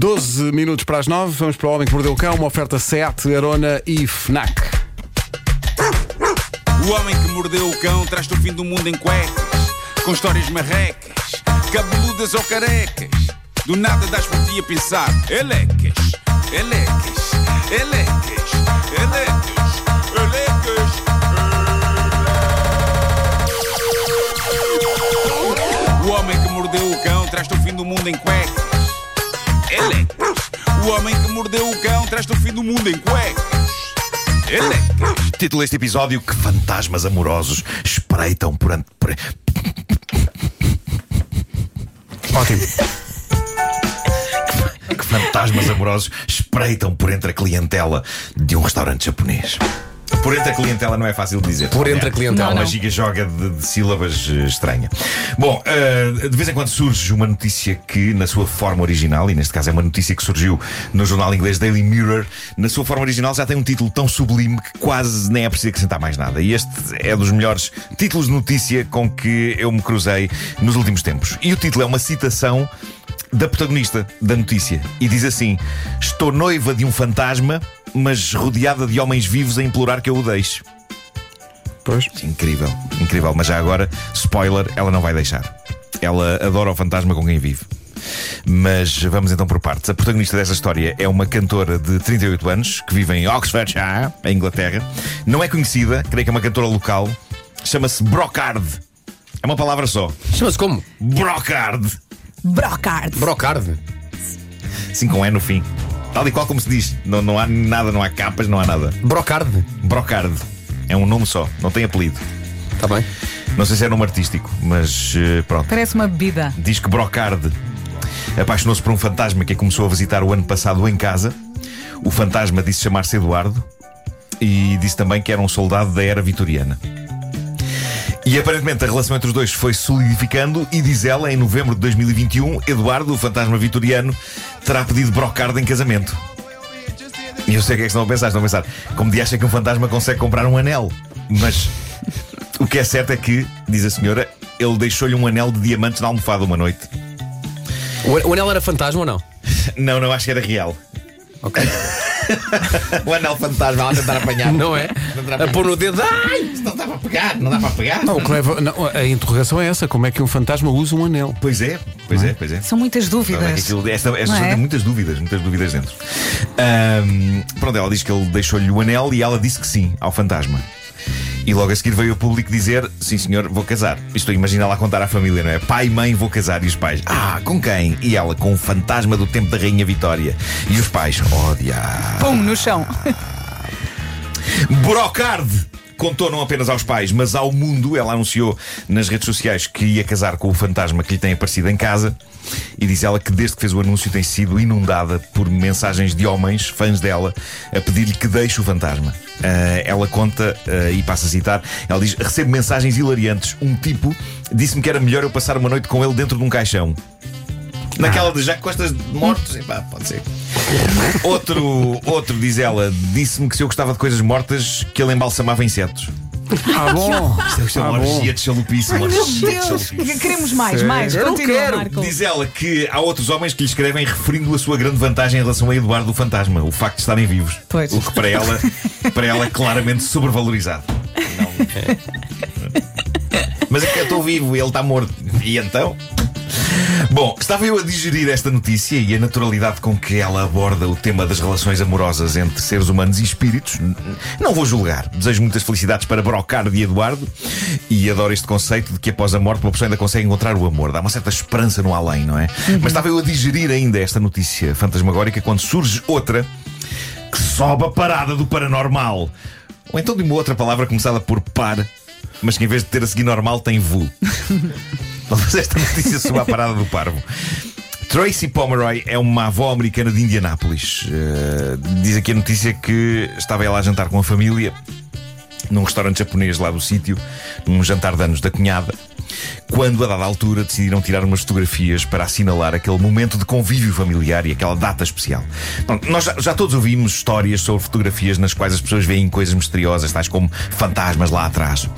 12 minutos para as 9, vamos para o Homem que Mordeu o Cão, uma oferta SEAT, Arona e FNAC. O homem que mordeu o cão traz-te o fim do mundo em cuecas, com histórias marrecas, cabeludas ou carecas. Do nada das por ti a pensar, elecas, elecas, elecas, elecas, elecas. O homem que mordeu o cão traz-te o fim do mundo em cuecas. O homem que mordeu o cão traz-te o fim do mundo em cuecas. Elecas. Título deste episódio: Que fantasmas amorosos espreitam por. an- por... Ótimo. Que fantasmas amorosos espreitam por entre a clientela de um restaurante japonês. Por entre a clientela não é fácil de dizer. Por entre a É clientela. Uma giga-joga de, de sílabas eh, estranha. Bom, eh, de vez em quando surge uma notícia que, na sua forma original, e neste caso é uma notícia que surgiu no jornal inglês Daily Mirror, na sua forma original já tem um título tão sublime que quase nem é preciso acrescentar mais nada. E este é dos melhores títulos de notícia com que eu me cruzei nos últimos tempos. E o título é uma citação da protagonista da notícia e diz assim: Estou noiva de um fantasma, mas rodeada de homens vivos a implorar que eu o deixe. Pois. Incrível, incrível. Mas já agora, spoiler, ela não vai deixar. Ela adora o fantasma com quem vive. Mas vamos então por partes. A protagonista desta história é uma cantora de 38 anos que vive em Oxfordshire, em Inglaterra. Não é conhecida, creio que é uma cantora local. Chama-se Brocard. É uma palavra só. Chama-se como? Brocard. Brocard. Brocard. Sim, com E no fim. Tal e qual como se diz. Não, não há nada, não há capas, não há nada. Brocard. Brocard. É um nome só, não tem apelido. Está bem. Não sei se é nome artístico, mas eh, pronto. Parece uma bebida. Diz que Brocard apaixonou-se por um fantasma que a começou a visitar o ano passado em casa. O fantasma disse chamar-se Eduardo e disse também que era um soldado da era vitoriana. E aparentemente a relação entre os dois foi solidificando e diz ela, em novembro de 2021, Eduardo, o fantasma vitoriano, terá pedido Brocard em casamento. E eu sei o que é que estão a pensar, estão a pensar, como de acha que um fantasma consegue comprar um anel? Mas o que é certo é que, diz a senhora, ele deixou-lhe um anel de diamantes na almofada uma noite. O, o anel era fantasma ou não? Não, não, acho que era real. Ok. o anel fantasma, ela a tentar apanhar. Não é? A pôr no dedo. Ai! Não dá para pegar, não dá para pegar. Não, o que leva- não, a interrogação é essa: como é que um fantasma usa um anel? Pois é, pois é, pois é. São muitas Não, é que dúvidas. aquilo- esta esta Não é? tem muitas dúvidas, muitas dúvidas dentro. Ahm, pronto, ela diz que ele deixou-lhe o anel e ela disse que sim ao fantasma. E logo a seguir veio o público dizer: Sim, senhor, vou casar. Estou a imaginar lá contar à família, não é? Pai e mãe, vou casar. E os pais: Ah, com quem? E ela: Com o fantasma do tempo da Rainha Vitória. E os pais: Oh, diabo. Pum, no chão. Brocard contou não apenas aos pais, mas ao mundo. Ela anunciou nas redes sociais que ia casar com o fantasma que lhe tem aparecido em casa. E diz ela que desde que fez o anúncio tem sido inundada por mensagens de homens, fãs dela, a pedir-lhe que deixe o fantasma. Ah, ela conta, ah, e passa a citar, ela diz: Recebo mensagens hilariantes. Um tipo disse-me que era melhor eu passar uma noite com ele dentro de um caixão. Naquela de já costas de mortos, epá, pode ser. Outro, outro, diz ela, disse-me que se eu gostava de coisas mortas, que ele embalsamava insetos. Ah, bom. Isto é uma Ah, bom. orgia de chalupice, uma Meu Deus. Queremos mais, mais. Eu Continua, quero. Marco. Diz ela que há outros homens que lhe escrevem referindo a sua grande vantagem em relação a Eduardo o Fantasma, o facto de estarem vivos. Pois. O que para ela, para ela é claramente sobrevalorizado. Não- Mas é que eu estou vivo e ele está morto. E então? Bom, estava eu a digerir esta notícia e a naturalidade com que ela aborda o tema das relações amorosas entre seres humanos e espíritos. Não vou julgar. Desejo muitas felicidades para Brocard e Eduardo e adoro este conceito de que após a morte uma pessoa ainda consegue encontrar o amor. Dá uma certa esperança no além, não é? Mas estava eu a digerir ainda esta notícia fantasmagórica quando surge outra que sobe a parada do paranormal. Ou então de uma outra palavra começada por par, mas que em vez de ter a seguir normal tem vu. Talvez esta notícia suba a parada do parvo. Tracy Pomeroy é uma avó americana de Indianápolis. Eh, diz aqui a notícia que estava ela a jantar com a família num restaurante japonês lá do sítio, num jantar de anos da cunhada, quando, a dada altura, decidiram tirar umas fotografias para assinalar aquele momento de convívio familiar e aquela data especial. Bom, nós já, já todos ouvimos histórias sobre fotografias nas quais as pessoas veem coisas misteriosas, tais como fantasmas lá atrás.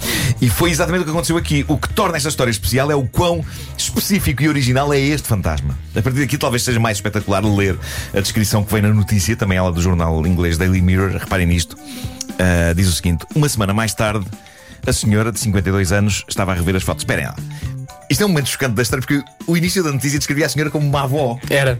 E foi exatamente o que aconteceu aqui. O que torna esta história especial é o quão específico e original é este fantasma. A partir daqui, talvez seja mais espetacular ler a descrição que vem na notícia, também ela do jornal inglês Daily Mirror. Reparem nisto. Uh, diz o seguinte: Uma semana mais tarde, a senhora de 52 anos estava a rever as fotos. Esperem lá. Isto é um momento chocante da história porque o início da notícia descrevia a senhora como uma avó. Era.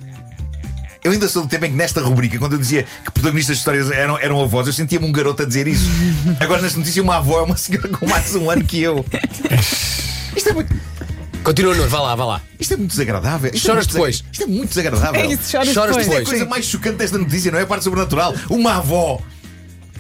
Eu ainda sou do tempo em que nesta rubrica, quando eu dizia que protagonistas de histórias eram, eram avós, eu sentia-me um garoto a dizer isso. Agora, nesta notícia, uma avó é uma senhora com mais um ano que eu. Isto é muito, Continua, Nuno, vá lá, vá lá. isto é muito desagradável. Isto Choras é muito depois. desag- Isto é muito desagradável. É isso, choras, Choras depois. Isto é a coisa mais chocante desta notícia, não é a parte sobrenatural. Uma avó.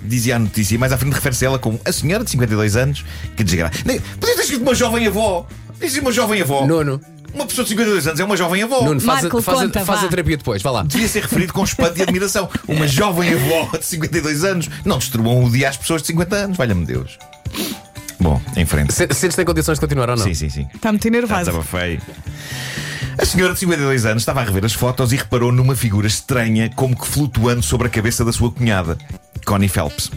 Dizia a notícia, e mais à frente refere-se a ela como a senhora de 52 anos, que desgraça. Podia ter escrito uma jovem avó. Podia ser uma jovem avó. Nuno, Uma pessoa de 52 anos é uma jovem avó. Nuno, faz, Marco, a, faz, a- conta, faz vá. a terapia depois, vá lá. Devia ser referido com espanto e admiração. Uma jovem avó de 52 anos. Não destruam o dia às pessoas de 50 anos, valha-me Deus. Bom, em frente. Se- Sentes-te em condições de continuar ou não? Sim, sim, sim. Está muito Já enervado. desabafei. A senhora de 52 anos estava a rever as fotos e reparou numa figura estranha, como que flutuando sobre a cabeça da sua cunhada, Connie Phelps.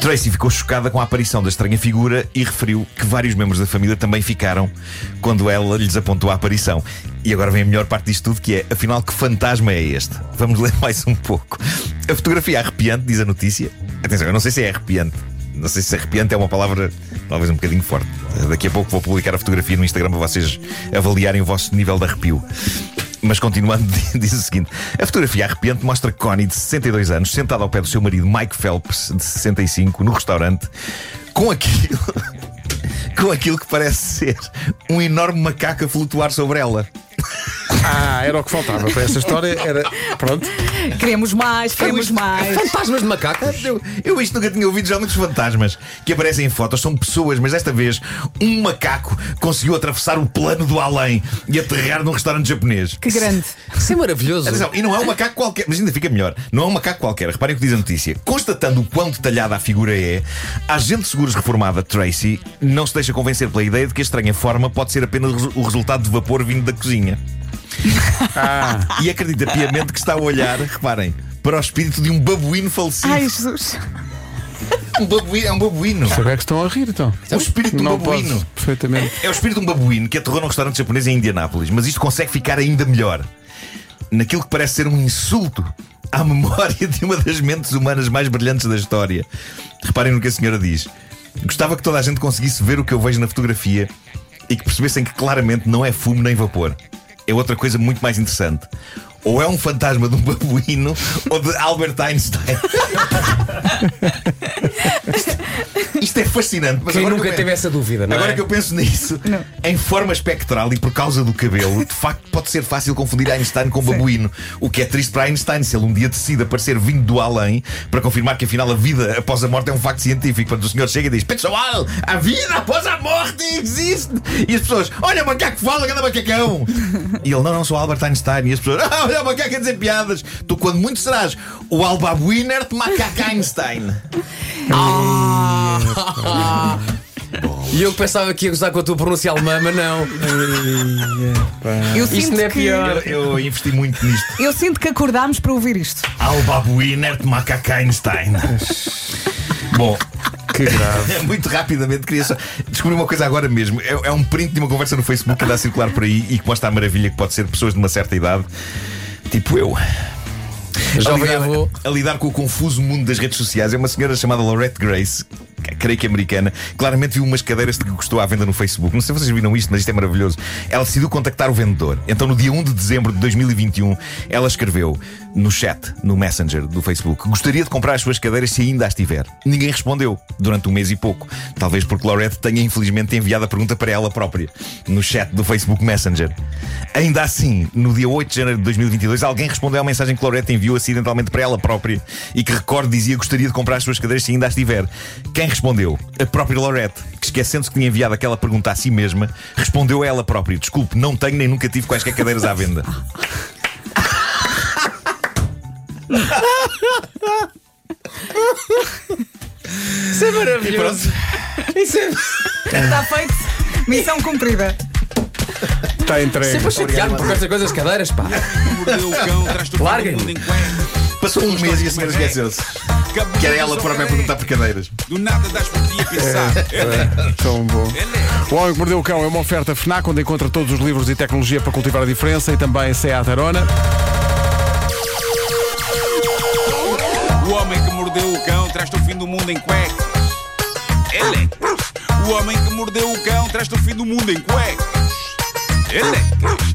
Tracy ficou chocada com a aparição da estranha figura e referiu que vários membros da família também ficaram quando ela lhes apontou a aparição. E agora vem a melhor parte disto tudo, que é, afinal, que fantasma é este? Vamos ler mais um pouco. A fotografia é arrepiante, diz a notícia. Atenção, eu não sei se é arrepiante. Não sei se arrepiante é uma palavra talvez um bocadinho forte. Daqui a pouco vou publicar a fotografia no Instagram para vocês avaliarem o vosso nível de arrepio. Mas continuando, diz o seguinte: a fotografia arrepiante mostra Connie, de 62 anos, sentada ao pé do seu marido Mike Phelps, de 65, no restaurante, com aquilo. com aquilo que parece ser um enorme macaco a flutuar sobre ela. Ah, era o que faltava para esta história. Era. Pronto. Queremos mais, queremos mais. Fantasmas de macacos? Eu, eu isto nunca tinha ouvido. Geralmente os fantasmas que aparecem em fotos são pessoas, mas desta vez um macaco conseguiu atravessar o plano do além e aterrar num restaurante japonês. Que grande. Isso é maravilhoso. Atenção, e não é um macaco qualquer, mas ainda fica melhor. Não é um macaco qualquer. Reparem o que diz a notícia. Constatando o quão detalhada a figura é, a agente de seguros reformada Tracy não se deixa convencer pela ideia de que a estranha forma pode ser apenas o resultado de vapor vindo da cozinha. E acredita piamente que está a olhar, reparem, para o espírito de um babuíno falecido. Ai, Jesus. Um babuíno, é um babuíno. Sabe é que estão a rir então? É o espírito de um Não babuíno. posso, perfeitamente. É o espírito de um babuíno que aterrou num restaurante japonês em Indianápolis, mas isto consegue ficar ainda melhor. Naquilo que parece ser um insulto à memória de uma das mentes humanas mais brilhantes da história. Reparem no que a senhora diz. Gostava que toda a gente conseguisse ver o que eu vejo na fotografia e que percebessem que claramente não é fumo nem vapor. É outra coisa muito mais interessante. Ou é um fantasma de um babuíno ou de Albert Einstein. Isto é fascinante. Mas Quem agora que nunca eu teve penso- essa dúvida, não Agora é? que eu penso nisso, em forma espectral e por causa do cabelo, de facto pode ser fácil confundir Einstein com babuíno. O que é triste para Einstein se ele um dia decide aparecer vindo do além para confirmar que afinal a vida após a morte é um facto científico. Quando o senhor chega e diz: Pessoal, a vida após a morte existe. E as pessoas: Olha o macaco que fala, cada macacão. E ele: Não, não sou Albert Einstein. E as pessoas: ah, Olha o macaco a dizer piadas. Tu, quando muito serás o Alba Wiener de macaco Einstein. E eu que pensava que ia gozar com a tua pronúncia alemã, mas não. Eu Isto sinto, não é que, pior. Eu, eu investi muito nisto. eu sinto que acordámos para ouvir isto. Albabuiner de Macaco Einstein. Bom, Que grave. muito rapidamente queria só descobrir uma coisa agora mesmo. É, é um print de uma conversa no Facebook que anda a circular por aí e que mostra a maravilha que pode ser pessoas de uma certa idade, tipo eu. A Jovem lidar, avô. a lidar com o confuso mundo das redes sociais é uma senhora chamada Lorette Grace, creio que americana, claramente viu umas cadeiras de que gostou à venda no Facebook. Não sei se vocês viram isto, mas isto é maravilhoso. Ela decidiu contactar o vendedor. Então, no dia 1 de dezembro de 2021, ela escreveu no chat, no Messenger do Facebook: Gostaria de comprar as suas cadeiras se ainda as tiver. Ninguém respondeu durante um mês e pouco. Talvez porque Lorette tenha infelizmente enviado a pergunta para ela própria no chat do Facebook Messenger. Ainda assim, no dia 8 de janeiro de 2022, alguém respondeu à mensagem que Lorette enviou acidentalmente para ela própria e que recorde dizia gostaria de comprar as suas cadeiras se ainda as tiver. Quem respondeu? A própria Lorette, que esquecendo-se que tinha enviado aquela pergunta a si mesma, respondeu a ela própria: Desculpe, não tenho nem nunca tive quaisquer cadeiras à venda. Isso é maravilhoso. Isso é. Está feito. Missão cumprida. Está entregue. Sempre a chatear-me por estas coisas cadeiras, pá. Mordeu o cão, traz-te o fim do Larguem-me. mundo em cuecas. Passou um mês e a senhora esqueceu-se. Que era ela própria a perguntar por cadeiras. Do nada das por ti a pensar. Elecas. Tão bom. O Homem que Mordeu o Cão é uma oferta FNAC onde encontra todos os livros e tecnologia para cultivar a diferença e também Seat Arona. O homem que mordeu o cão traz-te o fim do mundo em cuecas. Elecas. O homem que mordeu o cão traz-te o fim do mundo em cuecas. Elecas.